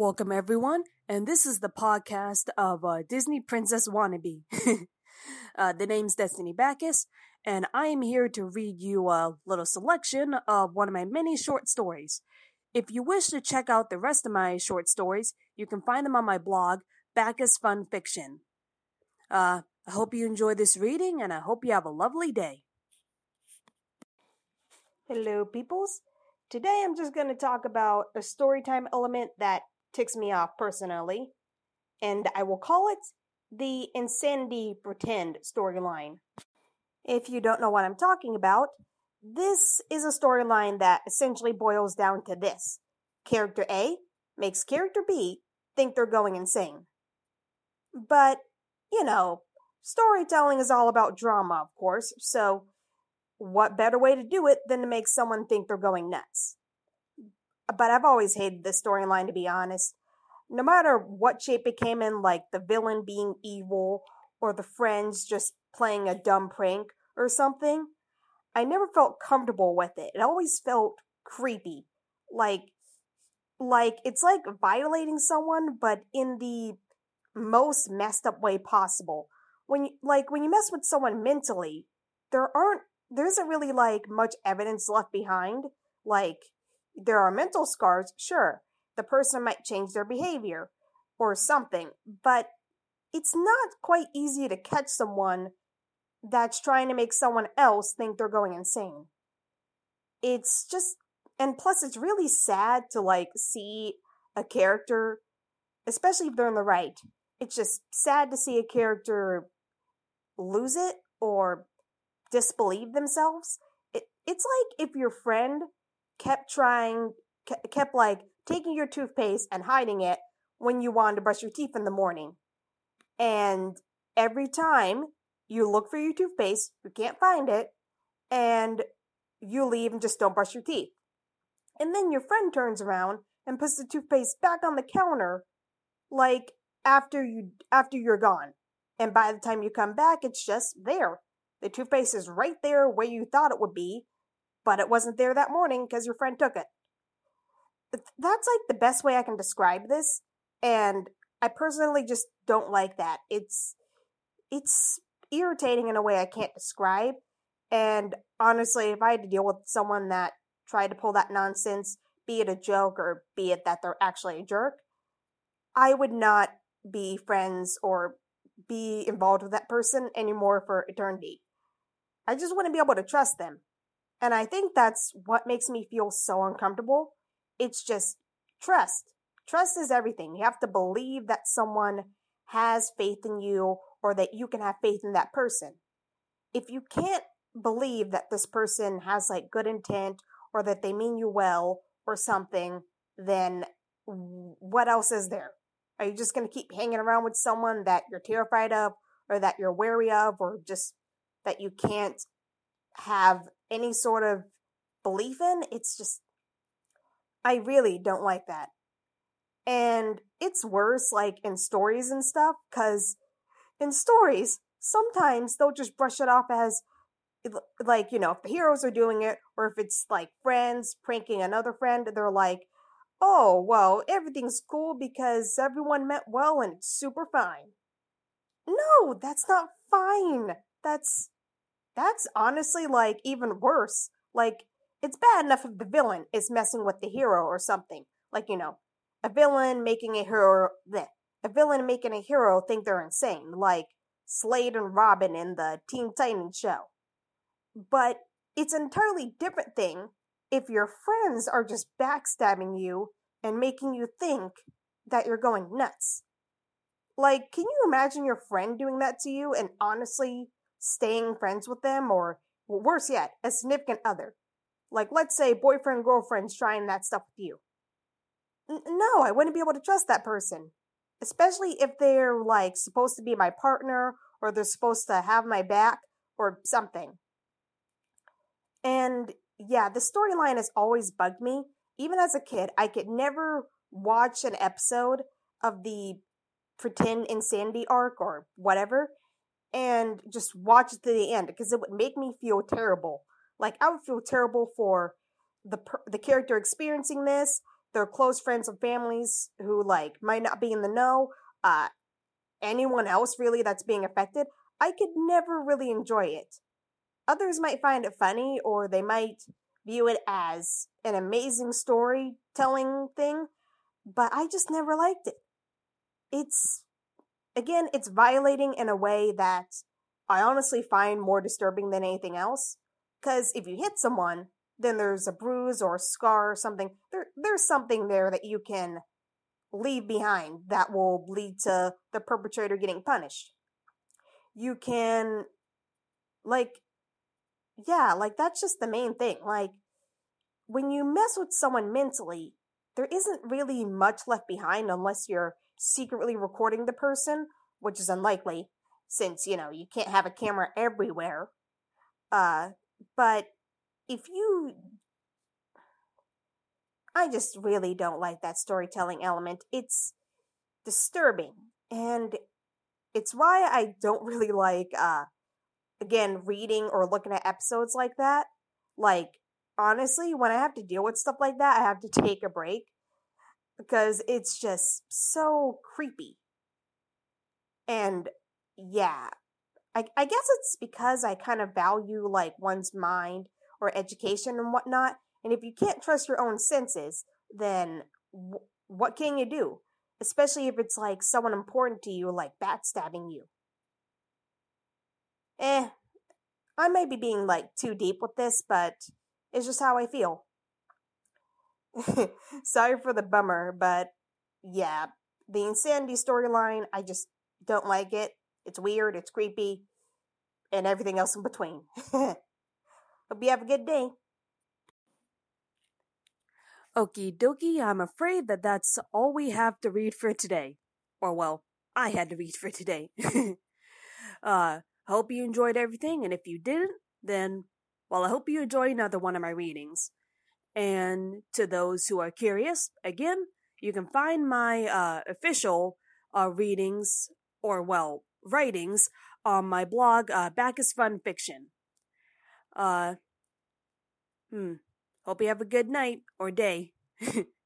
Welcome, everyone, and this is the podcast of uh, Disney Princess Wannabe. uh, the name's Destiny Baccus, and I am here to read you a little selection of one of my many short stories. If you wish to check out the rest of my short stories, you can find them on my blog, Baccus Fun Fiction. Uh, I hope you enjoy this reading, and I hope you have a lovely day. Hello, peoples. Today I'm just going to talk about a storytime element that ticks me off personally, and I will call it the Insanity Pretend storyline. If you don't know what I'm talking about, this is a storyline that essentially boils down to this Character A makes Character B think they're going insane. But, you know, storytelling is all about drama, of course, so what better way to do it than to make someone think they're going nuts? But I've always hated this storyline, to be honest. No matter what shape it came in, like the villain being evil or the friends just playing a dumb prank or something, I never felt comfortable with it. It always felt creepy. Like, like it's like violating someone, but in the most messed up way possible. When you, like, when you mess with someone mentally, there aren't, there isn't really like much evidence left behind. Like, there are mental scars, sure. The person might change their behavior or something, but it's not quite easy to catch someone that's trying to make someone else think they're going insane. It's just, and plus, it's really sad to like see a character, especially if they're in the right. It's just sad to see a character lose it or disbelieve themselves. It, it's like if your friend kept trying, kept like taking your toothpaste and hiding it when you wanted to brush your teeth in the morning. And every time you look for your toothpaste, you can't find it, and you leave and just don't brush your teeth. And then your friend turns around and puts the toothpaste back on the counter like after you after you're gone. And by the time you come back, it's just there. The toothpaste is right there where you thought it would be, but it wasn't there that morning because your friend took it. That's like the best way I can describe this, and I personally just don't like that. It's it's irritating in a way I can't describe. And honestly, if I had to deal with someone that tried to pull that nonsense, be it a joke or be it that they're actually a jerk, I would not be friends or be involved with that person anymore for eternity. I just wouldn't be able to trust them. And I think that's what makes me feel so uncomfortable. It's just trust. Trust is everything. You have to believe that someone has faith in you or that you can have faith in that person. If you can't believe that this person has like good intent or that they mean you well or something, then what else is there? Are you just going to keep hanging around with someone that you're terrified of or that you're wary of or just that you can't have any sort of belief in? It's just, I really don't like that. And it's worse like in stories and stuff because in stories, sometimes they'll just brush it off as like, you know, if the heroes are doing it, or if it's like friends pranking another friend, they're like, oh, well, everything's cool because everyone meant well and it's super fine. No, that's not fine. That's, that's honestly like even worse. Like, it's bad enough if the villain is messing with the hero or something. Like, you know, a villain making a hero, bleh, a villain making a hero think they're insane, like Slade and Robin in the Teen Titans show. But it's an entirely different thing if your friends are just backstabbing you and making you think that you're going nuts. Like, can you imagine your friend doing that to you and honestly staying friends with them, or worse yet, a significant other? Like, let's say boyfriend, girlfriend's trying that stuff with you. N- no, I wouldn't be able to trust that person especially if they're like supposed to be my partner or they're supposed to have my back or something. And yeah, the storyline has always bugged me. Even as a kid, I could never watch an episode of the pretend insanity arc or whatever and just watch it to the end because it would make me feel terrible. Like I would feel terrible for the the character experiencing this their close friends and families who like might not be in the know, uh, anyone else really that's being affected, I could never really enjoy it. Others might find it funny or they might view it as an amazing storytelling thing, but I just never liked it. It's, again, it's violating in a way that I honestly find more disturbing than anything else. Because if you hit someone, then there's a bruise or a scar or something. There, there's something there that you can leave behind that will lead to the perpetrator getting punished. You can, like, yeah, like that's just the main thing. Like, when you mess with someone mentally, there isn't really much left behind unless you're secretly recording the person, which is unlikely since, you know, you can't have a camera everywhere. Uh, but if you I just really don't like that storytelling element. It's disturbing and it's why I don't really like uh again reading or looking at episodes like that. Like honestly, when I have to deal with stuff like that, I have to take a break because it's just so creepy. And yeah, I, I guess it's because I kind of value like one's mind or education and whatnot. And if you can't trust your own senses, then w- what can you do? Especially if it's like someone important to you, like backstabbing you. Eh, I may be being like too deep with this, but it's just how I feel. Sorry for the bummer, but yeah, the insanity storyline, I just don't like it. It's weird, it's creepy, and everything else in between. Hope you have a good day. Okie dokie, I'm afraid that that's all we have to read for today. Or, well, I had to read for today. uh, hope you enjoyed everything, and if you didn't, then, well, I hope you enjoy another one of my readings. And to those who are curious, again, you can find my uh, official uh, readings, or, well, writings, on my blog, uh, Baccus Fun Fiction. Uh, hmm. Hope you have a good night or day.